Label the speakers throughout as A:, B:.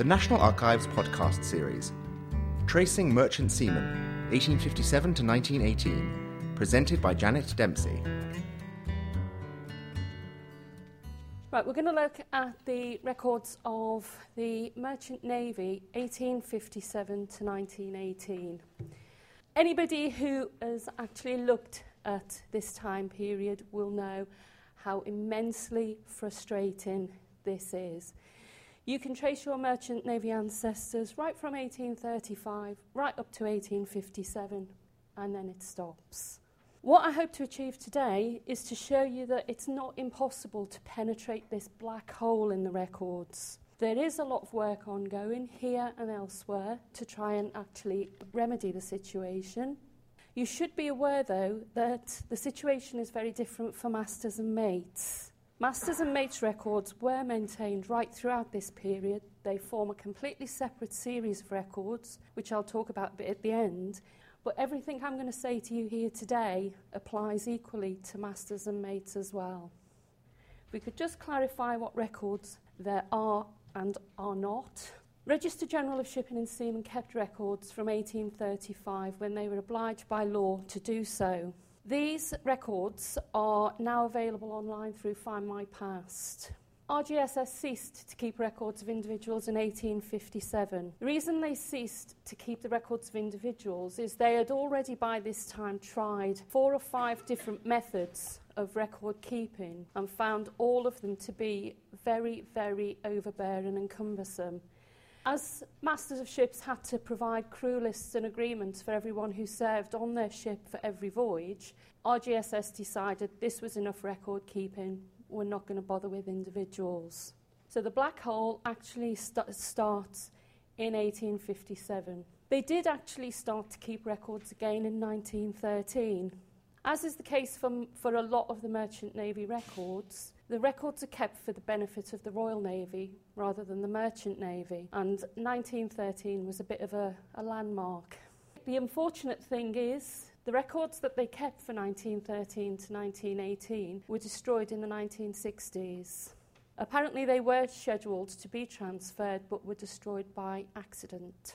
A: the National Archives podcast series, Tracing Merchant Seamen, 1857 to 1918, presented by Janet Dempsey.
B: Right, we're going to look at the records of the Merchant Navy 1857 to 1918. Anybody who has actually looked at this time period will know how immensely frustrating this is. You can trace your merchant navy ancestors right from 1835 right up to 1857 and then it stops. What I hope to achieve today is to show you that it's not impossible to penetrate this black hole in the records. There is a lot of work ongoing here and elsewhere to try and actually remedy the situation. You should be aware, though, that the situation is very different for masters and mates. Masters and mates records were maintained right throughout this period. They form a completely separate series of records, which I'll talk about a bit at the end, but everything I'm going to say to you here today applies equally to masters and mates as well. We could just clarify what records there are and are not. Registrar General of Shipping and Seamen kept records from 1835 when they were obliged by law to do so. These records are now available online through Find My Past. RGSS ceased to keep records of individuals in 1857. The reason they ceased to keep the records of individuals is they had already by this time tried four or five different methods of record keeping and found all of them to be very, very overbearing and cumbersome. As masters of ships had to provide crew lists and agreements for everyone who served on their ship for every voyage, RGSS decided this was enough record keeping we're not going to bother with individuals. So the black hole actually st- starts in 1857. They did actually start to keep records again in 1913. As is the case for, for a lot of the Merchant Navy records, the records are kept for the benefit of the Royal Navy rather than the Merchant Navy, and 1913 was a bit of a, a landmark. The unfortunate thing is the records that they kept for 1913 to 1918 were destroyed in the 1960s. Apparently, they were scheduled to be transferred but were destroyed by accident.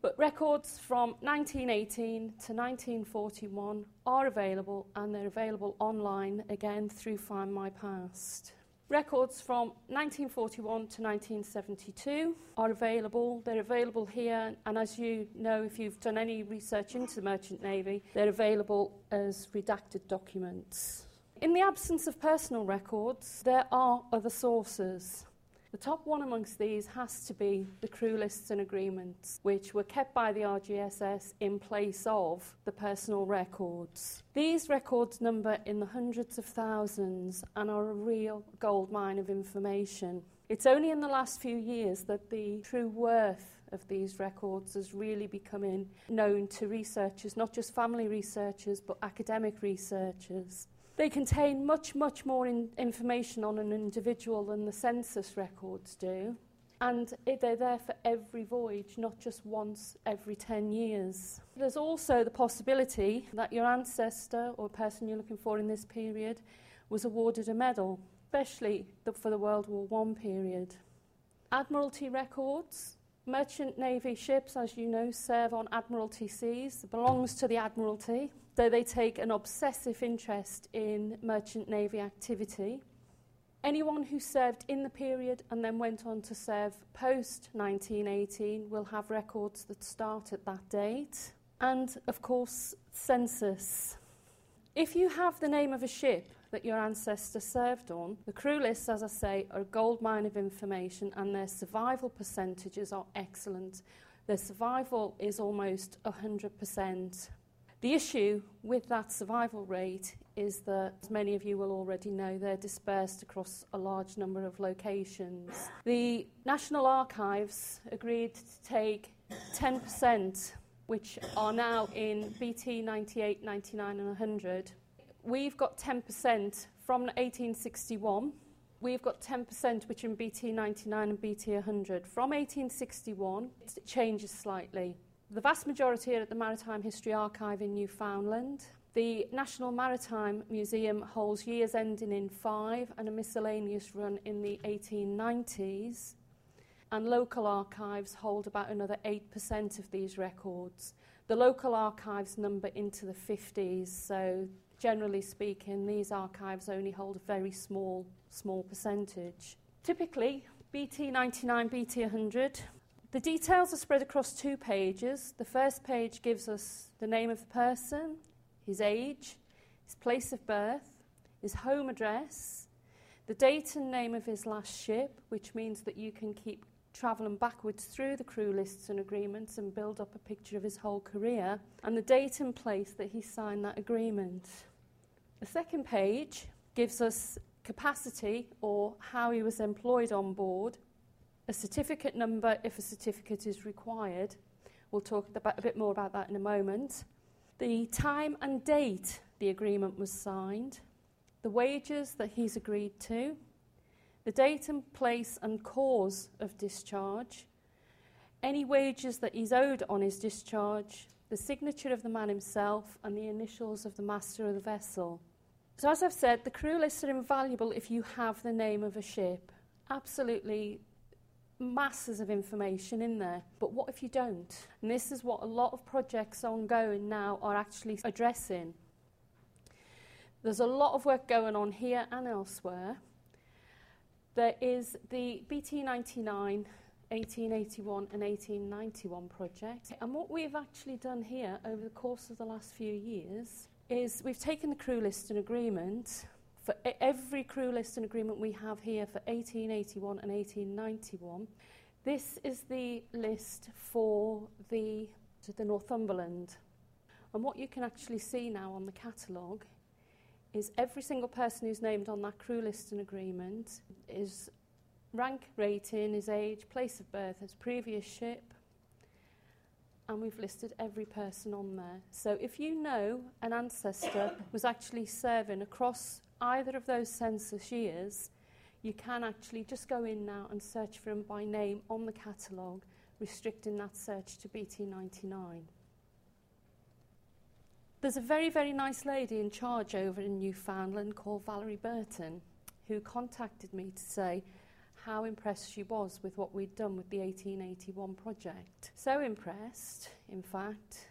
B: But records from 1918 to 1941 are available and they're available online again through Find My Past. Records from 1941 to 1972 are available. They're available here, and as you know, if you've done any research into the Merchant Navy, they're available as redacted documents. In the absence of personal records, there are other sources. The top one amongst these has to be the crew lists and agreements, which were kept by the RGSS in place of the personal records. These records number in the hundreds of thousands and are a real goldmine of information. It's only in the last few years that the true worth of these records has really becoming known to researchers, not just family researchers, but academic researchers. They contain much, much more in information on an individual than the census records do. And it, they're there for every voyage, not just once every 10 years. There's also the possibility that your ancestor or person you're looking for in this period was awarded a medal, especially the, for the World War I period. Admiralty records. Merchant Navy ships, as you know, serve on Admiralty seas. It belongs to the Admiralty. So they take an obsessive interest in merchant navy activity. Anyone who served in the period and then went on to serve post 1918 will have records that start at that date. And of course, census. If you have the name of a ship that your ancestor served on, the crew lists, as I say, are a goldmine of information and their survival percentages are excellent. Their survival is almost 100%. The issue with that survival rate is that, as many of you will already know, they're dispersed across a large number of locations. The National Archives agreed to take 10%, which are now in BT 98, 99, and 100. We've got 10% from 1861. We've got 10% which in BT 99 and BT 100. From 1861, it changes slightly. The vast majority are at the Maritime History Archive in Newfoundland. The National Maritime Museum holds years ending in five and a miscellaneous run in the 1890s. And local archives hold about another 8% of these records. The local archives number into the 50s, so generally speaking, these archives only hold a very small, small percentage. Typically, BT99, BT100 the details are spread across two pages. The first page gives us the name of the person, his age, his place of birth, his home address, the date and name of his last ship, which means that you can keep travelling backwards through the crew lists and agreements and build up a picture of his whole career, and the date and place that he signed that agreement. The second page gives us capacity or how he was employed on board, a certificate number if a certificate is required. We'll talk about, a bit more about that in a moment. The time and date the agreement was signed, the wages that he's agreed to, the date and place and cause of discharge, any wages that he's owed on his discharge, the signature of the man himself, and the initials of the master of the vessel. So, as I've said, the crew lists are invaluable if you have the name of a ship. Absolutely masses of information in there. But what if you don't? And this is what a lot of projects ongoing now are actually addressing. There's a lot of work going on here and elsewhere. There is the BT99, 1881 and 1891 project. And what we've actually done here over the course of the last few years is we've taken the crew list and agreement for e-, every crew list and agreement we have here for 1881 and 1891. This is the list for the, the Northumberland. And what you can actually see now on the catalogue is every single person who's named on that crew list and agreement is rank, rating, his age, place of birth, his previous ship, and we've listed every person on there. So if you know an ancestor was actually serving across either of those census years, you can actually just go in now and search for them by name on the catalogue, restricting that search to BT99. There's a very, very nice lady in charge over in Newfoundland called Valerie Burton who contacted me to say how impressed she was with what we'd done with the 1881 project. So impressed, in fact,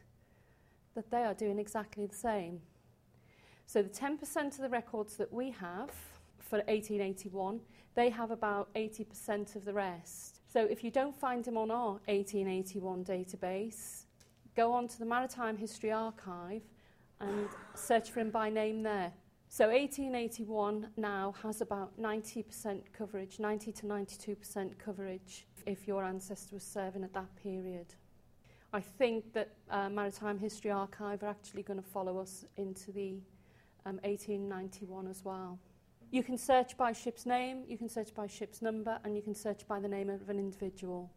B: that they are doing exactly the same. So the 10% of the records that we have for 1881, they have about 80% of the rest. So if you don't find them on our 1881 database, go on to the Maritime History Archive and search for him by name there. So 1881 now has about 90% coverage, 90 to 92% coverage if your ancestor was serving at that period. I think that uh, Maritime History Archive are actually going to follow us into the um, 1891 as well. You can search by ship's name, you can search by ship's number, and you can search by the name of an individual.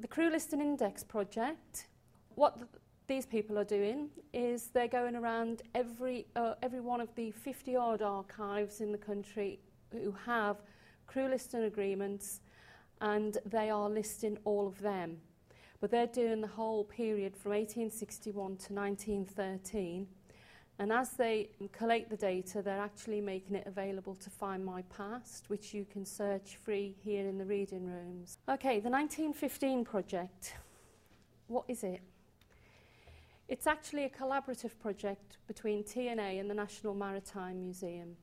B: The Crew List and Index project, what these people are doing is they're going around every, uh, every one of the 50 odd archives in the country who have crew list and agreements and they are listing all of them. But they're doing the whole period from 1861 to 1913 and as they collate the data, they're actually making it available to Find My Past, which you can search free here in the reading rooms. Okay, the 1915 project. What is it? It's actually a collaborative project between TNA and the National Maritime Museum.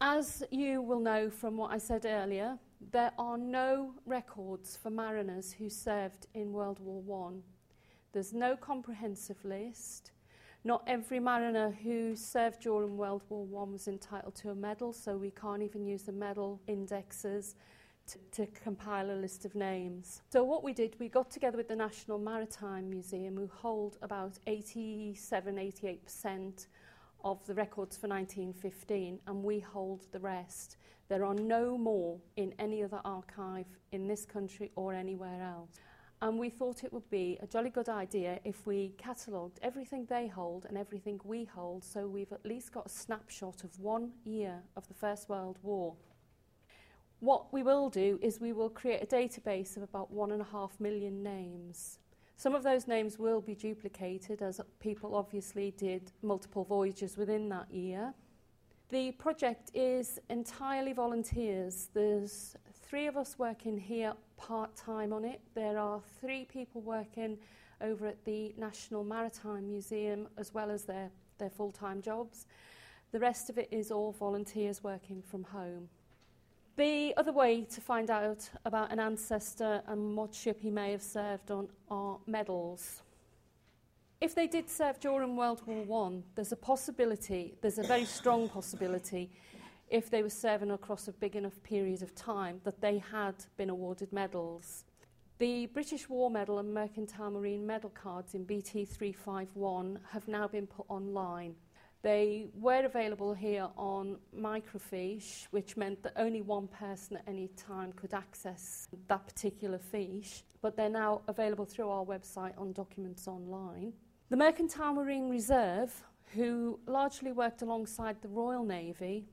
B: As you will know from what I said earlier, there are no records for mariners who served in World War I. There's no comprehensive list. Not every mariner who served during World War I was entitled to a medal, so we can't even use the medal indexes to, to compile a list of names. So what we did, we got together with the National Maritime Museum, who hold about 87-88% of the records for 1915, and we hold the rest. There are no more in any other archive in this country or anywhere else. And we thought it would be a jolly good idea if we catalogued everything they hold and everything we hold so we've at least got a snapshot of one year of the First World War. What we will do is we will create a database of about one and a half million names. Some of those names will be duplicated as people obviously did multiple voyages within that year. The project is entirely volunteers. There's three of us working here part time on it. There are three people working over at the National Maritime Museum as well as their, their full time jobs. The rest of it is all volunteers working from home. The other way to find out about an ancestor and what ship he may have served on are medals. If they did serve during World War One, there's a possibility, there's a very strong possibility, if they were serving across a big enough period of time, that they had been awarded medals. The British War Medal and Mercantile Marine Medal cards in BT 351 have now been put online. They were available here on microfiche, which meant that only one person at any time could access that particular fiche, but they're now available through our website on Documents Online. The Mercantile Marine Reserve, who largely worked alongside the Royal Navy,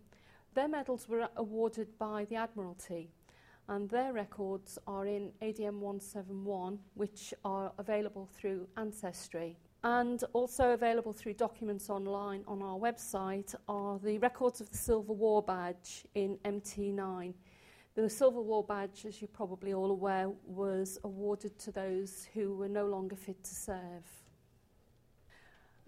B: their medals were awarded by the Admiralty, and their records are in ADM 171, which are available through Ancestry. And also available through documents online on our website are the records of the Silver War Badge in MT9. The Silver War Badge, as you're probably all aware, was awarded to those who were no longer fit to serve.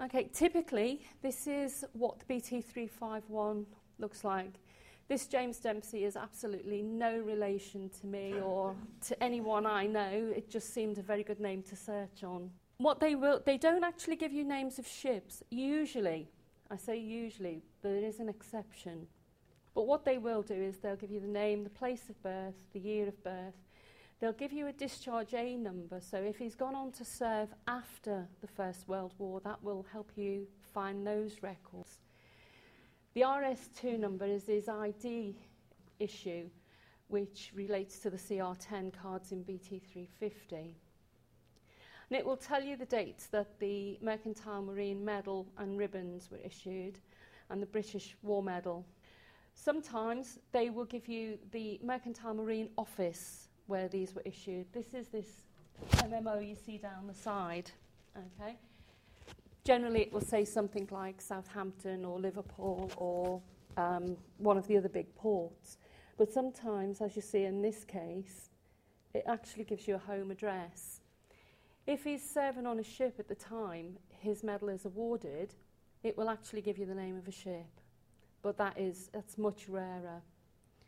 B: Okay, typically, this is what the BT351 looks like. This James Dempsey is absolutely no relation to me or to anyone I know. It just seemed a very good name to search on. What they will, they don't actually give you names of ships. Usually, I say usually, but there is an exception. But what they will do is they'll give you the name, the place of birth, the year of birth. They'll give you a discharge A number. So if he's gone on to serve after the First World War, that will help you find those records. The RS2 number is his ID issue, which relates to the CR10 cards in BT350. And it will tell you the dates that the Mercantile Marine Medal and Ribbons were issued and the British War Medal. Sometimes they will give you the Mercantile Marine Office where these were issued. This is this MMO you see down the side. Okay. Generally, it will say something like Southampton or Liverpool or um, one of the other big ports. But sometimes, as you see in this case, it actually gives you a home address. If he's serving on a ship at the time his medal is awarded, it will actually give you the name of a ship. But that is that's much rarer.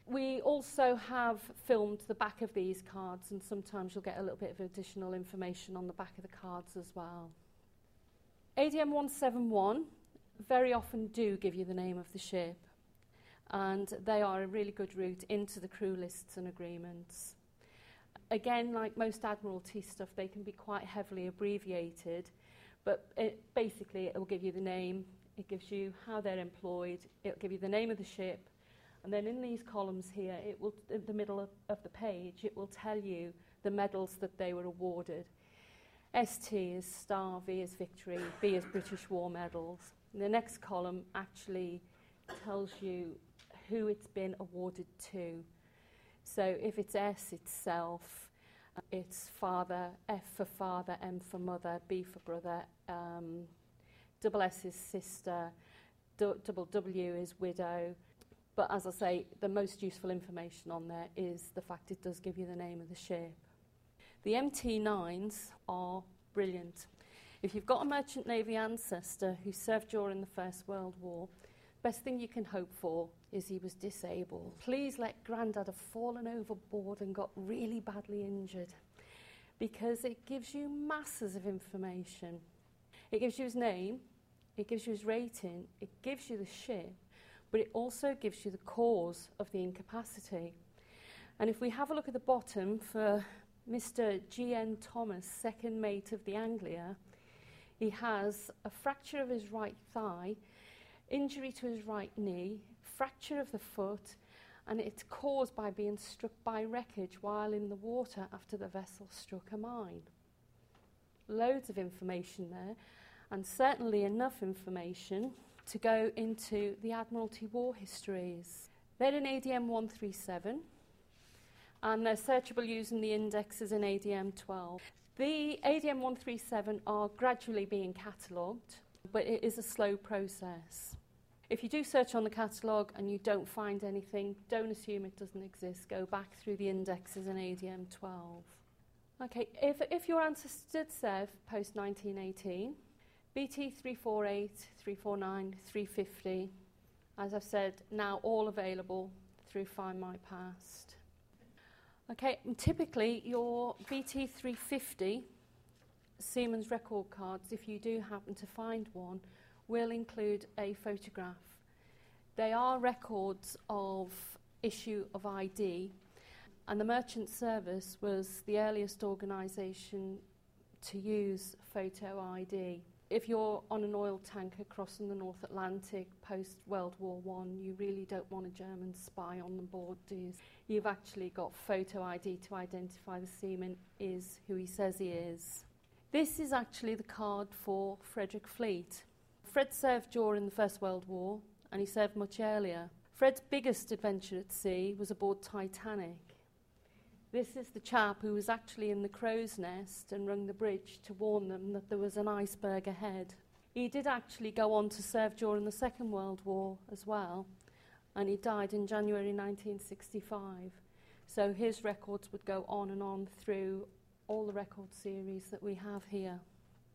B: We also have filmed the back of these cards, and sometimes you'll get a little bit of additional information on the back of the cards as well. ADM 171 very often do give you the name of the ship, and they are a really good route into the crew lists and agreements. Again, like most Admiralty stuff, they can be quite heavily abbreviated, but it, basically it will give you the name, it gives you how they're employed, it'll give you the name of the ship, and then in these columns here, it will, in the middle of, of the page, it will tell you the medals that they were awarded ST is Star, V is Victory, B is British War Medals. And the next column actually tells you who it's been awarded to. So if it's S, it's self, it's father, F for father, M for mother, B for brother, um, double S is sister, double W is widow. But as I say, the most useful information on there is the fact it does give you the name of the ship. The MT9s are brilliant. If you've got a merchant navy ancestor who served during the First World War, the best thing you can hope for is he was disabled. Please let Grandad have fallen overboard and got really badly injured because it gives you masses of information. It gives you his name, it gives you his rating, it gives you the ship, but it also gives you the cause of the incapacity. And if we have a look at the bottom for Mr. G.N. Thomas, second mate of the Anglia, he has a fracture of his right thigh, injury to his right knee, fracture of the foot, and it's caused by being struck by wreckage while in the water after the vessel struck a mine. Loads of information there, and certainly enough information to go into the Admiralty War histories. They're in ADM 137, and they're searchable using the indexes in ADM 12. The ADM 137 are gradually being catalogued, but it is a slow process. If you do search on the catalogue and you don't find anything, don't assume it doesn't exist. Go back through the indexes in ADM 12. Okay, if, if your ancestor SEV post 1918, BT 348, 349, 350, as I've said, now all available through Find My Past. Okay, and typically your BT350 Siemens record cards, if you do happen to find one, will include a photograph. They are records of issue of ID, and the Merchant Service was the earliest organisation to use photo ID. If you're on an oil tanker crossing the North Atlantic post World War One, you really don't want a German spy on the board, do you? You've actually got photo ID to identify the seaman is who he says he is. This is actually the card for Frederick Fleet. Fred served during the First World War and he served much earlier. Fred's biggest adventure at sea was aboard Titanic. This is the chap who was actually in the crow's nest and rung the bridge to warn them that there was an iceberg ahead. He did actually go on to serve during the Second World War as well, and he died in January 1965. So his records would go on and on through all the record series that we have here.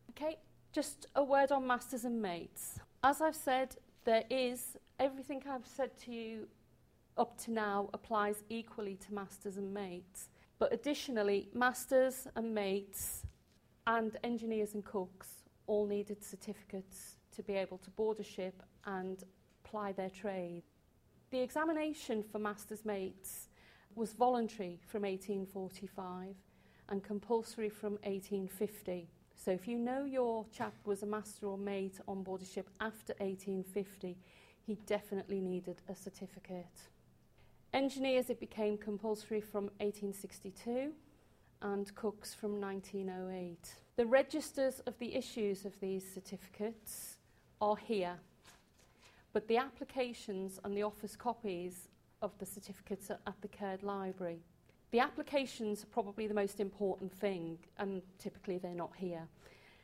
B: Okay, just a word on masters and mates. As I've said, there is everything I've said to you up to now applies equally to masters and mates. But additionally, masters and mates and engineers and cooks all needed certificates to be able to board a ship and ply their trade. The examination for masters mates was voluntary from 1845 and compulsory from 1850. So if you know your chap was a master or mate on board a ship after 1850, he definitely needed a certificate. Engineers, it became compulsory from 1862 and cooks from 1908. The registers of the issues of these certificates are here, but the applications and the office copies of the certificates are at the Caird Library. The applications are probably the most important thing, and typically they're not here.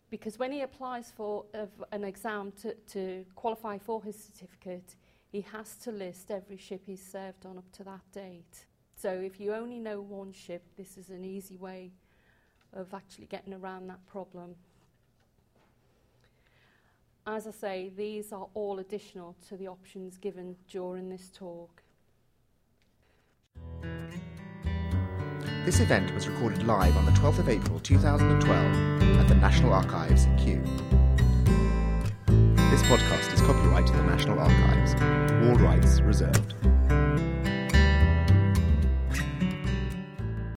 B: Because when he applies for an exam to, to qualify for his certificate, he has to list every ship he's served on up to that date. So if you only know one ship, this is an easy way of actually getting around that problem. As I say, these are all additional to the options given during this talk.
A: This event was recorded live on the 12th of April 2012 at the National Archives, in Kew. This podcast is copyright to the National Archives. All rights reserved.